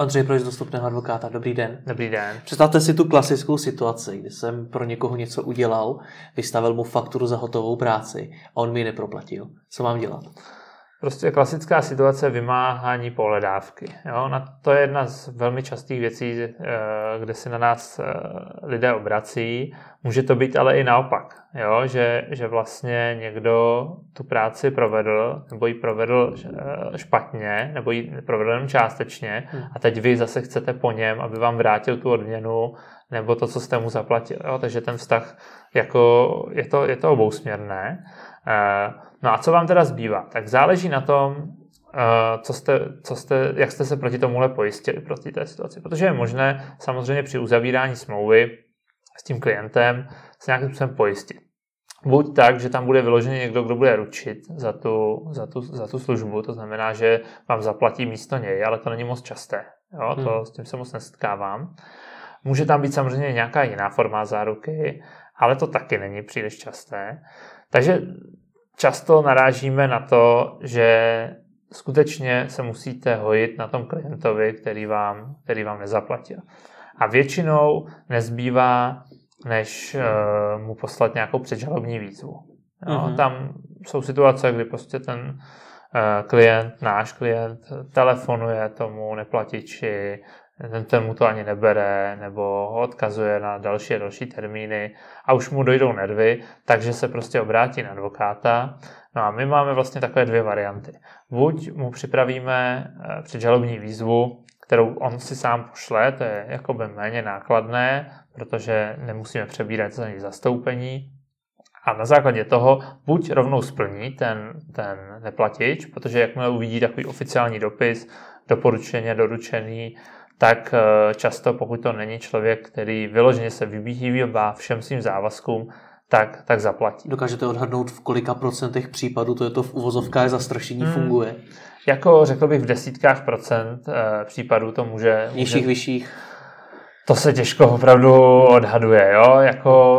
Ondřej Proč z dostupného advokáta, dobrý den. Dobrý den. Představte si tu klasickou situaci, kdy jsem pro někoho něco udělal, vystavil mu fakturu za hotovou práci a on mi ji neproplatil. Co mám dělat? Prostě klasická situace vymáhání pohledávky. Jo? Na to je jedna z velmi častých věcí, eh, kde se na nás eh, lidé obrací. Může to být ale i naopak, jo? Že, že vlastně někdo tu práci provedl, nebo ji provedl eh, špatně, nebo ji provedl jenom částečně hmm. a teď vy zase chcete po něm, aby vám vrátil tu odměnu nebo to, co jste mu zaplatil. Jo? Takže ten vztah jako, je, to, je to obousměrné. No a co vám teda zbývá? Tak záleží na tom, eh, co jste, co jste, jak jste se proti tomuhle pojistili, proti té situaci. Protože je možné samozřejmě při uzavírání smlouvy s tím klientem se nějakým způsobem pojistit. Buď tak, že tam bude vyložený někdo, kdo bude ručit za tu, za, tu, za tu službu, to znamená, že vám zaplatí místo něj, ale to není moc časté. Jo? To, hmm. S tím se moc nesetkávám. Může tam být samozřejmě nějaká jiná forma záruky, ale to taky není příliš časté. Takže často narážíme na to, že skutečně se musíte hojit na tom klientovi, který vám, který vám nezaplatil. A většinou nezbývá, než uh, mu poslat nějakou předžalobní výzvu. Jo, mm-hmm. Tam jsou situace, kdy prostě ten uh, klient, náš klient, telefonuje tomu neplatiči, ten, ten mu to ani nebere, nebo ho odkazuje na další a další termíny a už mu dojdou nervy, takže se prostě obrátí na advokáta. No a my máme vlastně takové dvě varianty. Buď mu připravíme eh, předžalobní výzvu, kterou on si sám pošle, to je jakoby méně nákladné, protože nemusíme přebírat za ní zastoupení, a na základě toho buď rovnou splní ten, ten neplatič, protože jakmile uvidí takový oficiální dopis, doporučeně doručený, tak eh, často, pokud to není člověk, který vyloženě se vybíhívá všem svým závazkům, tak, tak zaplatí. Dokážete odhadnout, v kolika procentech případů to je to v uvozovkách zastrašení hmm. funguje? Jako řekl bych v desítkách procent e, případů to může... Nižších, může, vyšších? To se těžko opravdu odhaduje, jo, jako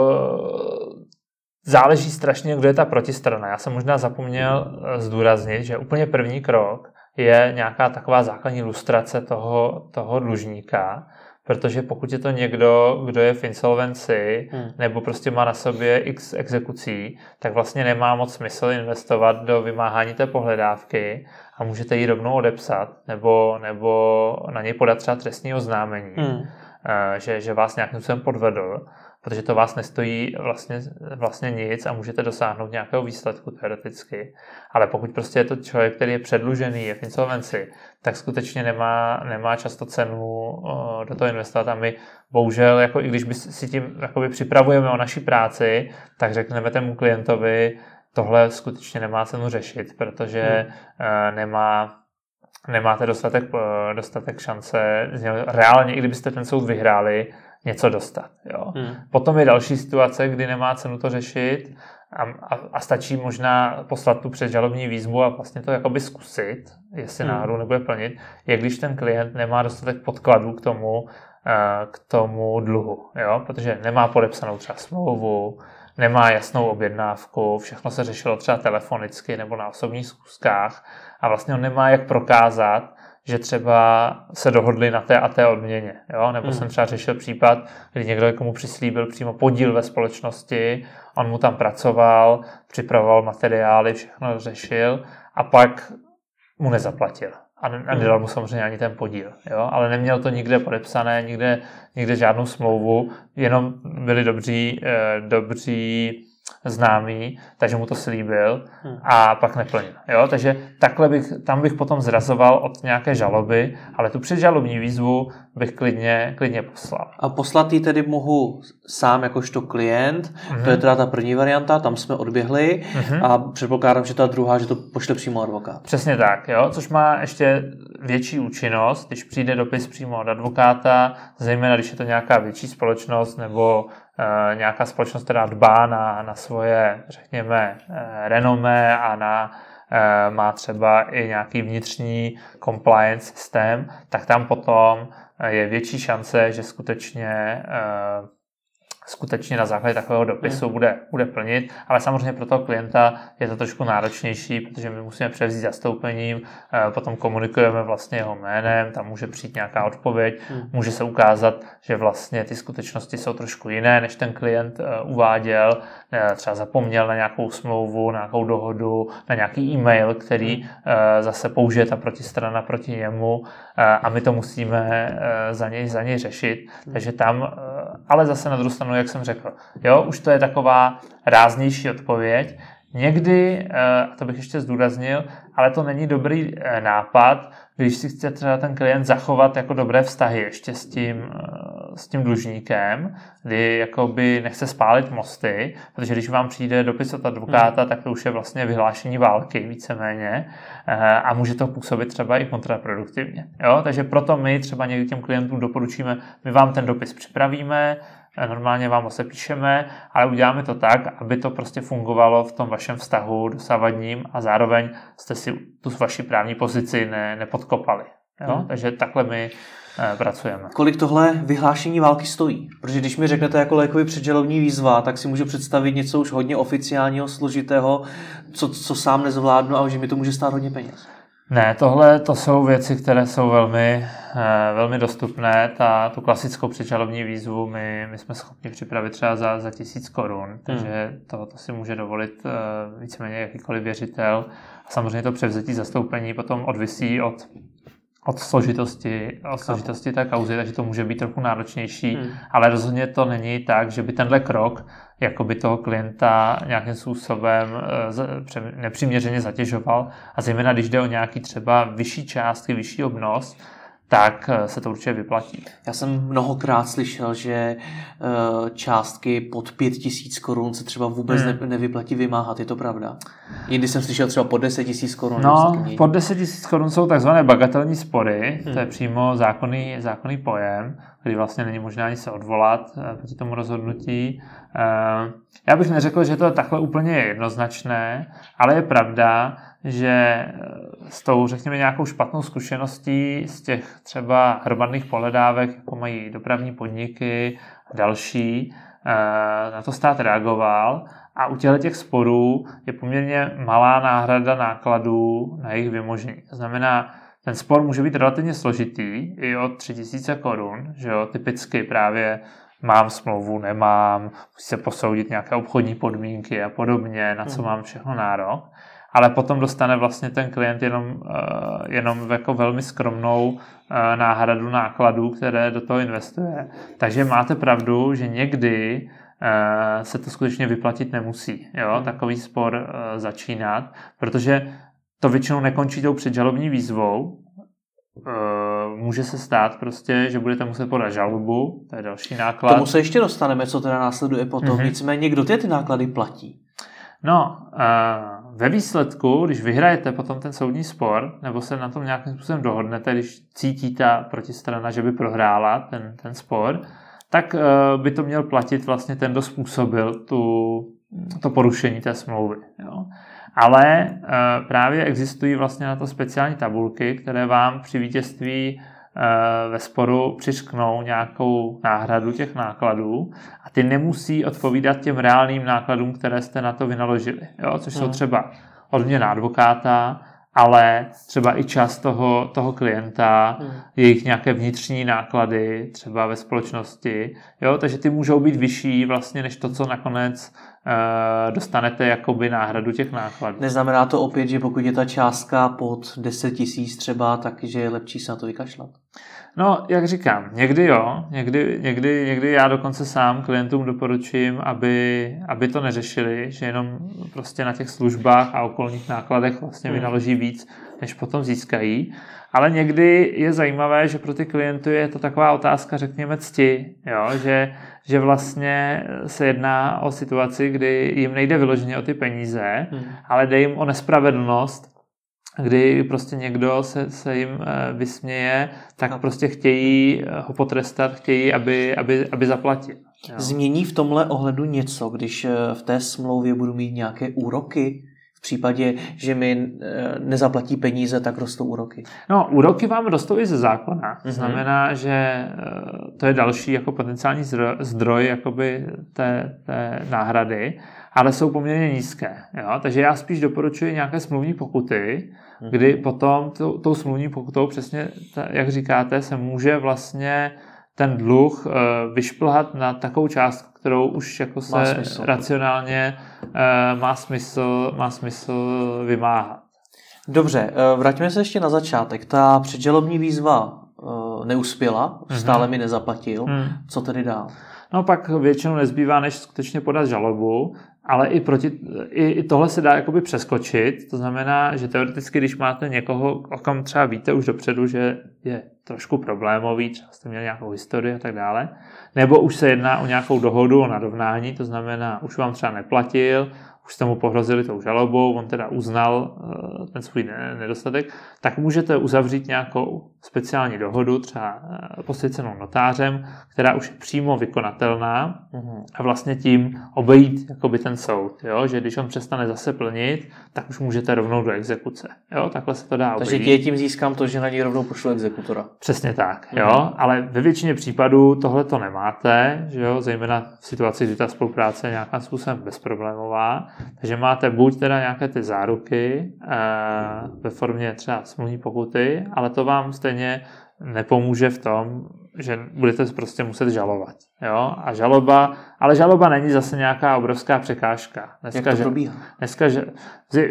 záleží strašně, kdo je ta protistrana. Já jsem možná zapomněl eh, zdůraznit, že úplně první krok je nějaká taková základní ilustrace toho, toho dlužníka, protože pokud je to někdo, kdo je v insolvenci hmm. nebo prostě má na sobě x exekucí, tak vlastně nemá moc smysl investovat do vymáhání té pohledávky a můžete ji rovnou odepsat nebo, nebo na něj podat třeba trestní oznámení, hmm. Eh, že, že vás nějakým způsobem podvedl protože to vás nestojí vlastně, vlastně nic a můžete dosáhnout nějakého výsledku teoreticky. Ale pokud prostě je to člověk, který je předlužený, je v insolvenci, tak skutečně nemá, nemá často cenu do toho investovat a my bohužel, jako i když by si tím jakoby připravujeme o naší práci, tak řekneme tomu klientovi, tohle skutečně nemá cenu řešit, protože hmm. nemá nemáte dostatek, dostatek šance, reálně, i kdybyste ten soud vyhráli, něco dostat. Jo. Hmm. Potom je další situace, kdy nemá cenu to řešit a, a, a stačí možná poslat tu předžalobní výzvu a vlastně to jakoby zkusit, jestli hmm. náhodou nebude plnit, je když ten klient nemá dostatek podkladů k tomu, eh, k tomu dluhu, jo? protože nemá podepsanou třeba smlouvu, nemá jasnou objednávku, všechno se řešilo třeba telefonicky nebo na osobních zkuskách a vlastně on nemá jak prokázat, že třeba se dohodli na té a té odměně. Jo? Nebo hmm. jsem třeba řešil případ, kdy někdo komu přislíbil přímo podíl ve společnosti, on mu tam pracoval, připravoval materiály, všechno řešil a pak mu nezaplatil. A hmm. nedal mu samozřejmě ani ten podíl. Jo? Ale neměl to nikde podepsané, nikde, nikde žádnou smlouvu, jenom byli dobří, eh, dobří známý, takže mu to slíbil hmm. a pak neplnil. Jo? Takže takhle bych, tam bych potom zrazoval od nějaké žaloby, ale tu předžalobní výzvu bych klidně, klidně poslal. A poslat ji tedy mohu sám jakožto klient, mm-hmm. to je teda ta první varianta, tam jsme odběhli mm-hmm. a předpokládám, že ta druhá, že to pošle přímo advokát. Přesně tak, jo? což má ještě větší účinnost, když přijde dopis přímo od advokáta, zejména když je to nějaká větší společnost nebo nějaká společnost, která dbá na, na svoje, řekněme, e, renomé a na e, má třeba i nějaký vnitřní compliance systém, tak tam potom je větší šance, že skutečně skutečně na základě takového dopisu hmm. bude, bude plnit, ale samozřejmě pro toho klienta je to trošku náročnější, protože my musíme převzít zastoupením, eh, potom komunikujeme vlastně jeho jménem, tam může přijít nějaká odpověď, hmm. může se ukázat, že vlastně ty skutečnosti jsou trošku jiné, než ten klient eh, uváděl, eh, třeba zapomněl na nějakou smlouvu, na nějakou dohodu, na nějaký e-mail, který hmm. zase použije ta protistrana proti němu a my to musíme za něj, za něj řešit. Hmm. Takže tam, ale zase na druhou stranu jak jsem řekl. Jo, už to je taková ráznější odpověď. Někdy, eh, a to bych ještě zdůraznil, ale to není dobrý eh, nápad, když si chce třeba ten klient zachovat jako dobré vztahy ještě s tím, eh, s tím dlužníkem, kdy jakoby nechce spálit mosty, protože když vám přijde dopis od advokáta, hmm. tak to už je vlastně vyhlášení války víceméně a může to působit třeba i kontraproduktivně. Jo? Takže proto my třeba někdy těm klientům doporučíme, my vám ten dopis připravíme, normálně vám ho sepíšeme, ale uděláme to tak, aby to prostě fungovalo v tom vašem vztahu dosavadním a zároveň jste si tu vaši právní pozici ne, nepodkopali. Jo? Hmm. Takže takhle my eh, pracujeme. Kolik tohle vyhlášení války stojí? Protože když mi řeknete jako lékový předžalovní výzva, tak si můžu představit něco už hodně oficiálního, složitého, co, co sám nezvládnu a že mi to může stát hodně peněz. Ne, tohle to jsou věci, které jsou velmi, eh, velmi dostupné. Ta, tu klasickou předžalobní výzvu my, my jsme schopni připravit třeba za, za tisíc korun, takže hmm. to, to si může dovolit eh, víceméně jakýkoliv věřitel. A samozřejmě to převzetí zastoupení potom odvisí od od složitosti, od složitosti té kauzy, takže to může být trochu náročnější, hmm. ale rozhodně to není tak, že by tenhle krok jako by toho klienta nějakým způsobem eh, nepřiměřeně zatěžoval. A zejména když jde o nějaký třeba vyšší částky, vyšší obnos, tak eh, se to určitě vyplatí. Já jsem mnohokrát slyšel, že eh, částky pod 5000 korun se třeba vůbec hmm. nevyplatí vymáhat, je to pravda? Jindy jsem slyšel třeba pod 10 000 korun. No, pod 10 000 korun jsou takzvané bagatelní spory, hmm. to je hmm. přímo zákonný, zákonný pojem, který vlastně není možné ani se odvolat eh, proti tomu rozhodnutí. Já bych neřekl, že to je takhle úplně jednoznačné, ale je pravda, že s tou, řekněme, nějakou špatnou zkušeností z těch třeba hromadných pohledávek, jako mají dopravní podniky a další, eh, na to stát reagoval a u těchto těch sporů je poměrně malá náhrada nákladů na jejich vymožení. To znamená, ten spor může být relativně složitý, i o 3000 korun, že jo, typicky právě mám smlouvu, nemám, musí se posoudit nějaké obchodní podmínky a podobně, na co mhm. mám všechno nárok ale potom dostane vlastně ten klient jenom, eh, jenom jako velmi skromnou eh, náhradu nákladů, které do toho investuje. Takže máte pravdu, že někdy eh, se to skutečně vyplatit nemusí, jo, hmm. takový spor začínat, protože to většinou nekončí tou předžalobní výzvou, může se stát prostě, že budete muset podat žalobu, to je další náklad. Tomu se ještě dostaneme, co teda následuje potom. Mm-hmm. Nicméně, kdo ty, ty náklady platí? No, uh, ve výsledku, když vyhrajete potom ten soudní spor, nebo se na tom nějakým způsobem dohodnete, když cítí ta protistrana, že by prohrála ten, ten spor, tak uh, by to měl platit vlastně ten, kdo způsobil tu, to porušení té smlouvy. Jo. Ale uh, právě existují vlastně na to speciální tabulky, které vám při vítězství Eh, ve sporu přišknou nějakou náhradu těch nákladů a ty nemusí odpovídat těm reálným nákladům, které jste na to vynaložili. Jo? Což jsou hmm. třeba odměna advokáta, ale třeba i čas toho, toho klienta, hmm. jejich nějaké vnitřní náklady třeba ve společnosti. Jo? Takže ty můžou být vyšší vlastně než to, co nakonec dostanete jakoby náhradu těch nákladů. Neznamená to opět, že pokud je ta částka pod 10 tisíc třeba, takže je lepší se na to vykašlat? No, jak říkám, někdy jo, někdy, někdy, někdy já dokonce sám klientům doporučím, aby, aby to neřešili, že jenom prostě na těch službách a okolních nákladech vlastně hmm. vynaloží víc, než potom získají. Ale někdy je zajímavé, že pro ty klienty je to taková otázka, řekněme, cti, jo? Že, že vlastně se jedná o situaci, kdy jim nejde vyloženě o ty peníze, hmm. ale jde jim o nespravedlnost kdy prostě někdo se, se jim eh, vysměje, tak prostě chtějí eh, ho potrestat, chtějí, aby, aby, aby zaplatil. Jo. Změní v tomhle ohledu něco, když eh, v té smlouvě budu mít nějaké úroky v případě, že mi eh, nezaplatí peníze, tak rostou úroky? No, úroky vám rostou i ze zákona. To mm-hmm. znamená, že eh, to je další jako potenciální zdroj, zdroj jakoby té, té náhrady, ale jsou poměrně nízké. Jo? Takže já spíš doporučuji nějaké smluvní pokuty, mm-hmm. kdy potom tou, tou smluvní pokutou přesně, jak říkáte, se může vlastně ten dluh uh, vyšplhat na takovou částku, kterou už jako se smysl. racionálně uh, má, smysl, má smysl vymáhat. Dobře, uh, vraťme se ještě na začátek. Ta předžalobní výzva neuspěla, mm-hmm. stále mi nezaplatil. Mm. Co tedy dál? No pak většinou nezbývá, než skutečně podat žalobu, ale i, proti, i, i tohle se dá jakoby přeskočit. To znamená, že teoreticky, když máte někoho, o kom třeba víte už dopředu, že je trošku problémový, třeba jste měli nějakou historii a tak dále, nebo už se jedná o nějakou dohodu o narovnání, to znamená, už vám třeba neplatil, už jste mu pohrozili tou žalobou, on teda uznal eh, ten svůj nedostatek, tak můžete uzavřít nějakou speciální dohodu, třeba eh, posvěcenou notářem, která už je přímo vykonatelná mhm. a vlastně tím obejít jakoby ten soud, jo? že když on přestane zase plnit, tak už můžete rovnou do exekuce. Jo? Takhle se to dá obejít. Takže tím získám to, že na něj rovnou pošlu exekutora. Přesně tak, jo? Mhm. ale ve většině případů tohle to nemáte, že jo? zejména v situaci, kdy ta spolupráce je nějakým způsobem bezproblémová, takže máte buď teda nějaké ty záruky e, ve formě třeba smluvní pokuty, ale to vám stejně nepomůže v tom, že budete prostě muset žalovat. Jo? A žaloba, ale žaloba není zase nějaká obrovská překážka. Dneska, Jak to probíhá? Dneska že,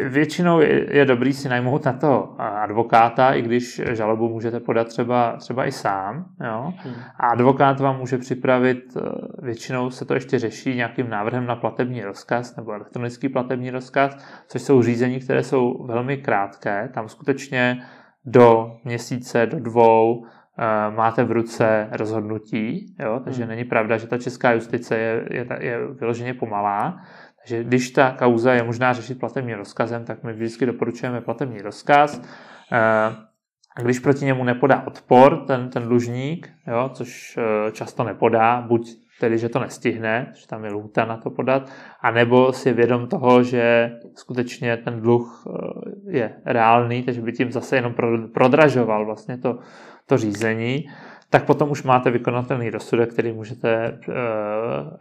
většinou je, je dobrý si najmout na to advokáta, i když žalobu můžete podat třeba, třeba i sám. Jo? Hmm. A advokát vám může připravit, eh, většinou se to ještě řeší nějakým návrhem na platební rozkaz nebo elektronický platební rozkaz, což jsou řízení, které jsou velmi krátké. Tam skutečně do měsíce, do dvou eh, máte v ruce rozhodnutí, jo? takže hmm. není pravda, že ta česká justice je, je, je vyloženě pomalá. Takže když ta kauza je možná řešit platebním rozkazem, tak my vždycky doporučujeme platební rozkaz. Eh, když proti němu nepodá odpor ten, ten dlužník, jo, což eh, často nepodá, buď tedy, že to nestihne, že tam je lůta na to podat, anebo si je vědom toho, že skutečně ten dluh eh, je reálný, takže by tím zase jenom prodražoval vlastně to, to řízení, tak potom už máte vykonatelný rozsudek, který můžete eh,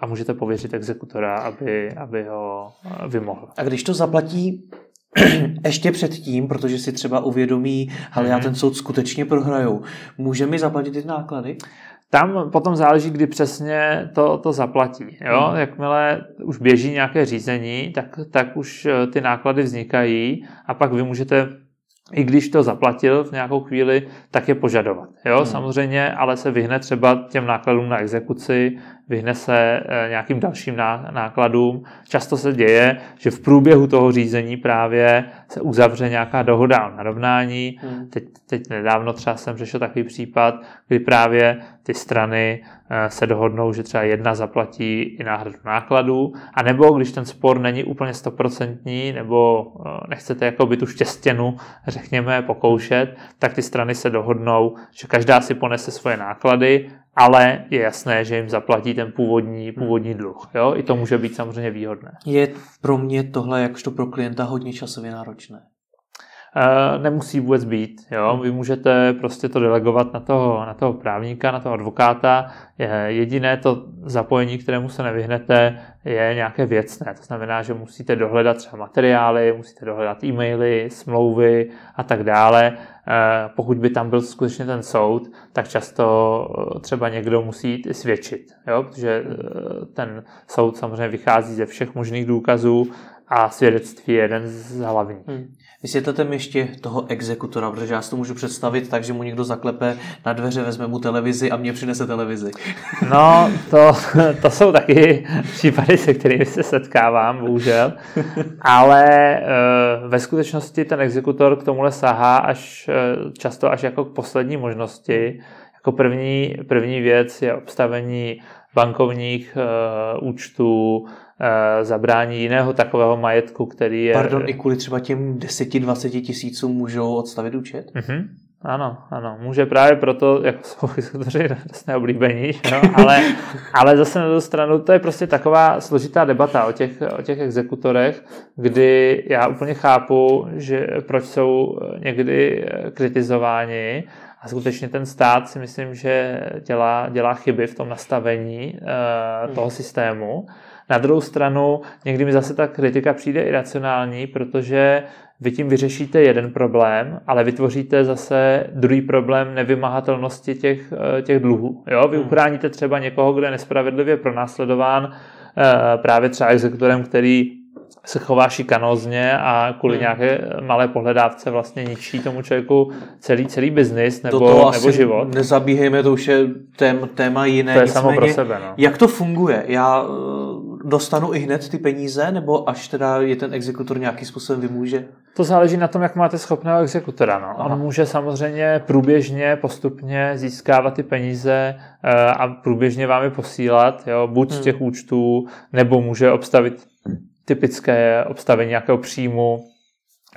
a můžete pověřit exekutora, aby, aby ho eh, vymohl. A když to zaplatí ještě předtím, protože si třeba uvědomí, ale já mhm. ten soud skutečně prohraju, může mi zaplatit ty náklady? Tam potom záleží, kdy přesně to, to zaplatí. Jo? Hmm. Jakmile už běží nějaké řízení, tak, tak už eh, ty náklady vznikají a pak vy můžete i když to zaplatil v nějakou chvíli, tak je požadovat. Jo, hmm. samozřejmě, ale se vyhne třeba těm nákladům na exekuci, vyhne se eh, nějakým dalším nákladům. Často se děje, že v průběhu toho řízení právě se uzavře nějaká dohoda o narovnání. Hmm. Teď, teď nedávno třeba jsem řešil takový případ, kdy právě ty strany eh, se dohodnou, že třeba jedna zaplatí i náhradu nákladů, a nebo když ten spor není úplně stoprocentní, nebo eh, nechcete jako by tu štěstěnu, řekněme, pokoušet, tak ty strany se dohodnou, že každá si ponese svoje náklady ale je jasné, že jim zaplatí ten původní, původní dluh. Jo? I to může být samozřejmě výhodné. Je pro mě tohle jakožto pro klienta hodně časově náročné? E, nemusí vůbec být. Jo? Hmm. Vy můžete prostě to delegovat na toho, na toho právníka, na toho advokáta. Jediné to zapojení, kterému se nevyhnete, je nějaké věcné. To znamená, že musíte dohledat třeba materiály, musíte dohledat e-maily, smlouvy a tak dále Eh, pokud by tam byl skutečně ten soud, tak často eh, třeba někdo musí jít i svědčit, jo? protože eh, ten soud samozřejmě vychází ze všech možných důkazů a svědectví je jeden z hlavních. Hmm. Vysvětlete mi ještě toho exekutora, protože já si to můžu představit tak, že mu někdo zaklepe na dveře, vezme mu televizi a mě přinese televizi. No, to, to jsou taky případy, se kterými se setkávám, bohužel. Ale e, ve skutečnosti ten exekutor k tomuhle sahá až e, často až jako k poslední možnosti. Jako první, první věc je obstavení bankovních e, účtů, Eh, zabrání jiného takového majetku, který je... Pardon, i kvůli třeba těm 10-20 tisícům můžou odstavit účet? Mm-hmm. ano, ano. Může právě proto, jako jsou exekutoři dost neoblíbení, no, ale, ale zase na druhou stranu to je prostě taková složitá debata o těch, o těch exekutorech, kdy já úplně chápu, že proč jsou někdy kritizováni a skutečně ten stát si myslím, že dělá, dělá chyby v tom nastavení uh, toho systému. Na druhou stranu, někdy mi zase ta kritika přijde iracionální, protože vy tím vyřešíte jeden problém, ale vytvoříte zase druhý problém nevymahatelnosti těch, eh, těch dluhů. Jo? Vy hmm. uchráníte třeba někoho, kdo je nespravedlivě pronásledován eh, právě třeba exekutorem, který se chová šikanózně a kvůli hmm. nějaké malé pohledávce vlastně ničí tomu člověku celý, celý biznis nebo, to nebo život. Nezabíhejme, to už je tém, téma jiné. To je Nicméně, samo pro sebe. No. Jak to funguje? Já dostanu i hned ty peníze, nebo až teda je ten exekutor nějakým způsobem vymůže? To záleží na tom, jak máte schopného exekutora. No. On může samozřejmě průběžně, postupně získávat ty peníze eh, a průběžně vám je posílat, jo, buď hmm. z těch účtů, nebo může obstavit typické obstavení nějakého příjmu,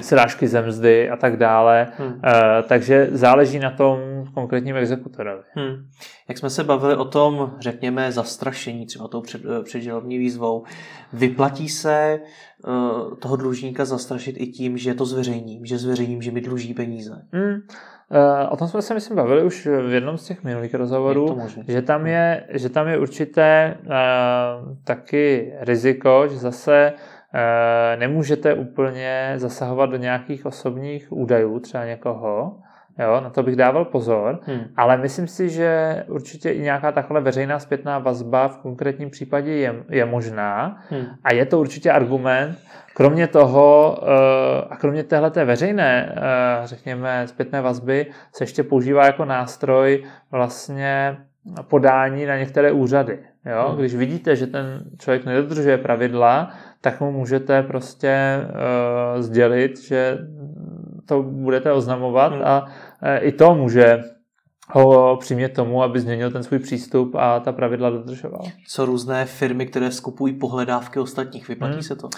srážky ze mzdy a tak dále. Hmm. E, takže záleží na tom konkrétním exekutorovi. Hmm. Jak jsme se bavili o tom, řekněme, zastrašení, třeba tou před, eh, předžalobní výzvou, vyplatí se e, toho dlužníka zastrašit i tím, že to zveřejním, že zveřejním, že mi dluží peníze? Hmm. O tom jsme se, myslím, bavili už v jednom z těch minulých rozhovorů, že tam je, že tam je určité uh, taky riziko, že zase Eh, nemůžete úplně zasahovat do nějakých osobních údajů třeba někoho, Jo, na to bych dával pozor, hmm. ale myslím si, že určitě i nějaká takhle veřejná zpětná vazba v konkrétním případě je, je možná hmm. a je to určitě argument. Kromě toho eh, a kromě téhle veřejné, eh, řekněme, zpětné vazby se ještě používá jako nástroj vlastně podání na některé úřady. Jo? Hmm. Když vidíte, že ten člověk nedodržuje pravidla, tak mu můžete prostě uh, sdělit, že to budete oznamovat hmm. a uh, i to může ho přimět tomu, aby změnil ten svůj přístup a ta pravidla dodržoval. Co různé firmy, které skupují pohledávky ostatních, vyplatí hmm. se to?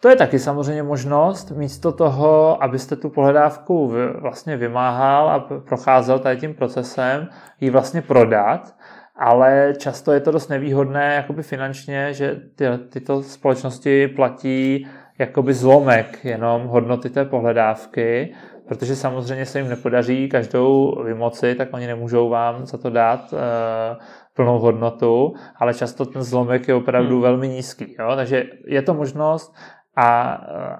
To je taky samozřejmě možnost, místo toho, abyste tu pohledávku vlastně vymáhal a procházel tady tím procesem, ji vlastně prodat, ale často je to dost nevýhodné jakoby finančně, že ty, tyto společnosti platí jakoby zlomek jenom hodnoty té pohledávky, protože samozřejmě se jim nepodaří každou vymoci, tak oni nemůžou vám za to dát uh, plnou hodnotu, ale často ten zlomek je opravdu hmm. velmi nízký. Jo? Takže je to možnost, a,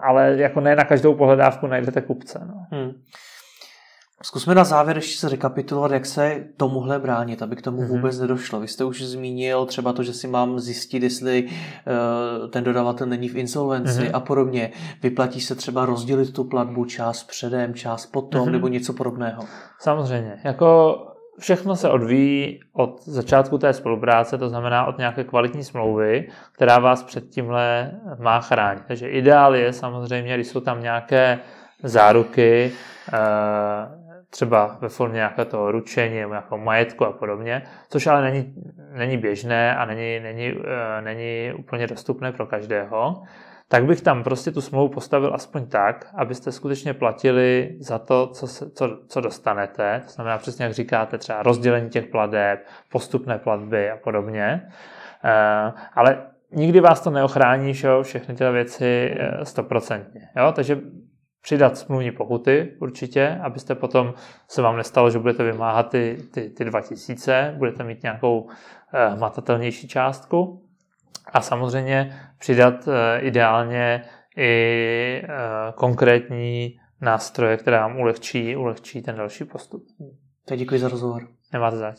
ale jako ne na každou pohledávku najdete kupce. No. Hmm. Zkusme na závěr ještě se rekapitulovat, jak se tomuhle bránit, aby k tomu mm-hmm. vůbec nedošlo. Vy jste už zmínil třeba to, že si mám zjistit, jestli uh, ten dodavatel není v insolvenci mm-hmm. a podobně. Vyplatí se třeba rozdělit tu platbu čas předem, čas potom mm-hmm. nebo něco podobného. Samozřejmě. Jako všechno se odvíjí od začátku té spolupráce, to znamená od nějaké kvalitní smlouvy, která vás před tímhle má chránit. Takže ideál je samozřejmě, když jsou tam nějaké záruky, uh, třeba ve formě nějakého toho ručení nějakého majetku a podobně, což ale není, není běžné a není, není, uh, není úplně dostupné pro každého, tak bych tam prostě tu smlouvu postavil aspoň tak, abyste skutečně platili za to, co, se, co, co dostanete. To znamená přesně, jak říkáte, třeba rozdělení těch plateb, postupné platby a podobně. Uh, ale nikdy vás to neochrání, že jo, všechny tyhle věci eh, stoprocentně. Takže přidat smluvní pokuty určitě, abyste potom se vám nestalo, že budete vymáhat ty, ty, ty 2000, budete mít nějakou eh, hmatatelnější částku a samozřejmě přidat eh, ideálně i eh, konkrétní nástroje, které vám ulehčí, ulehčí ten další postup. Tak děkuji za rozhovor. Nemáte zač.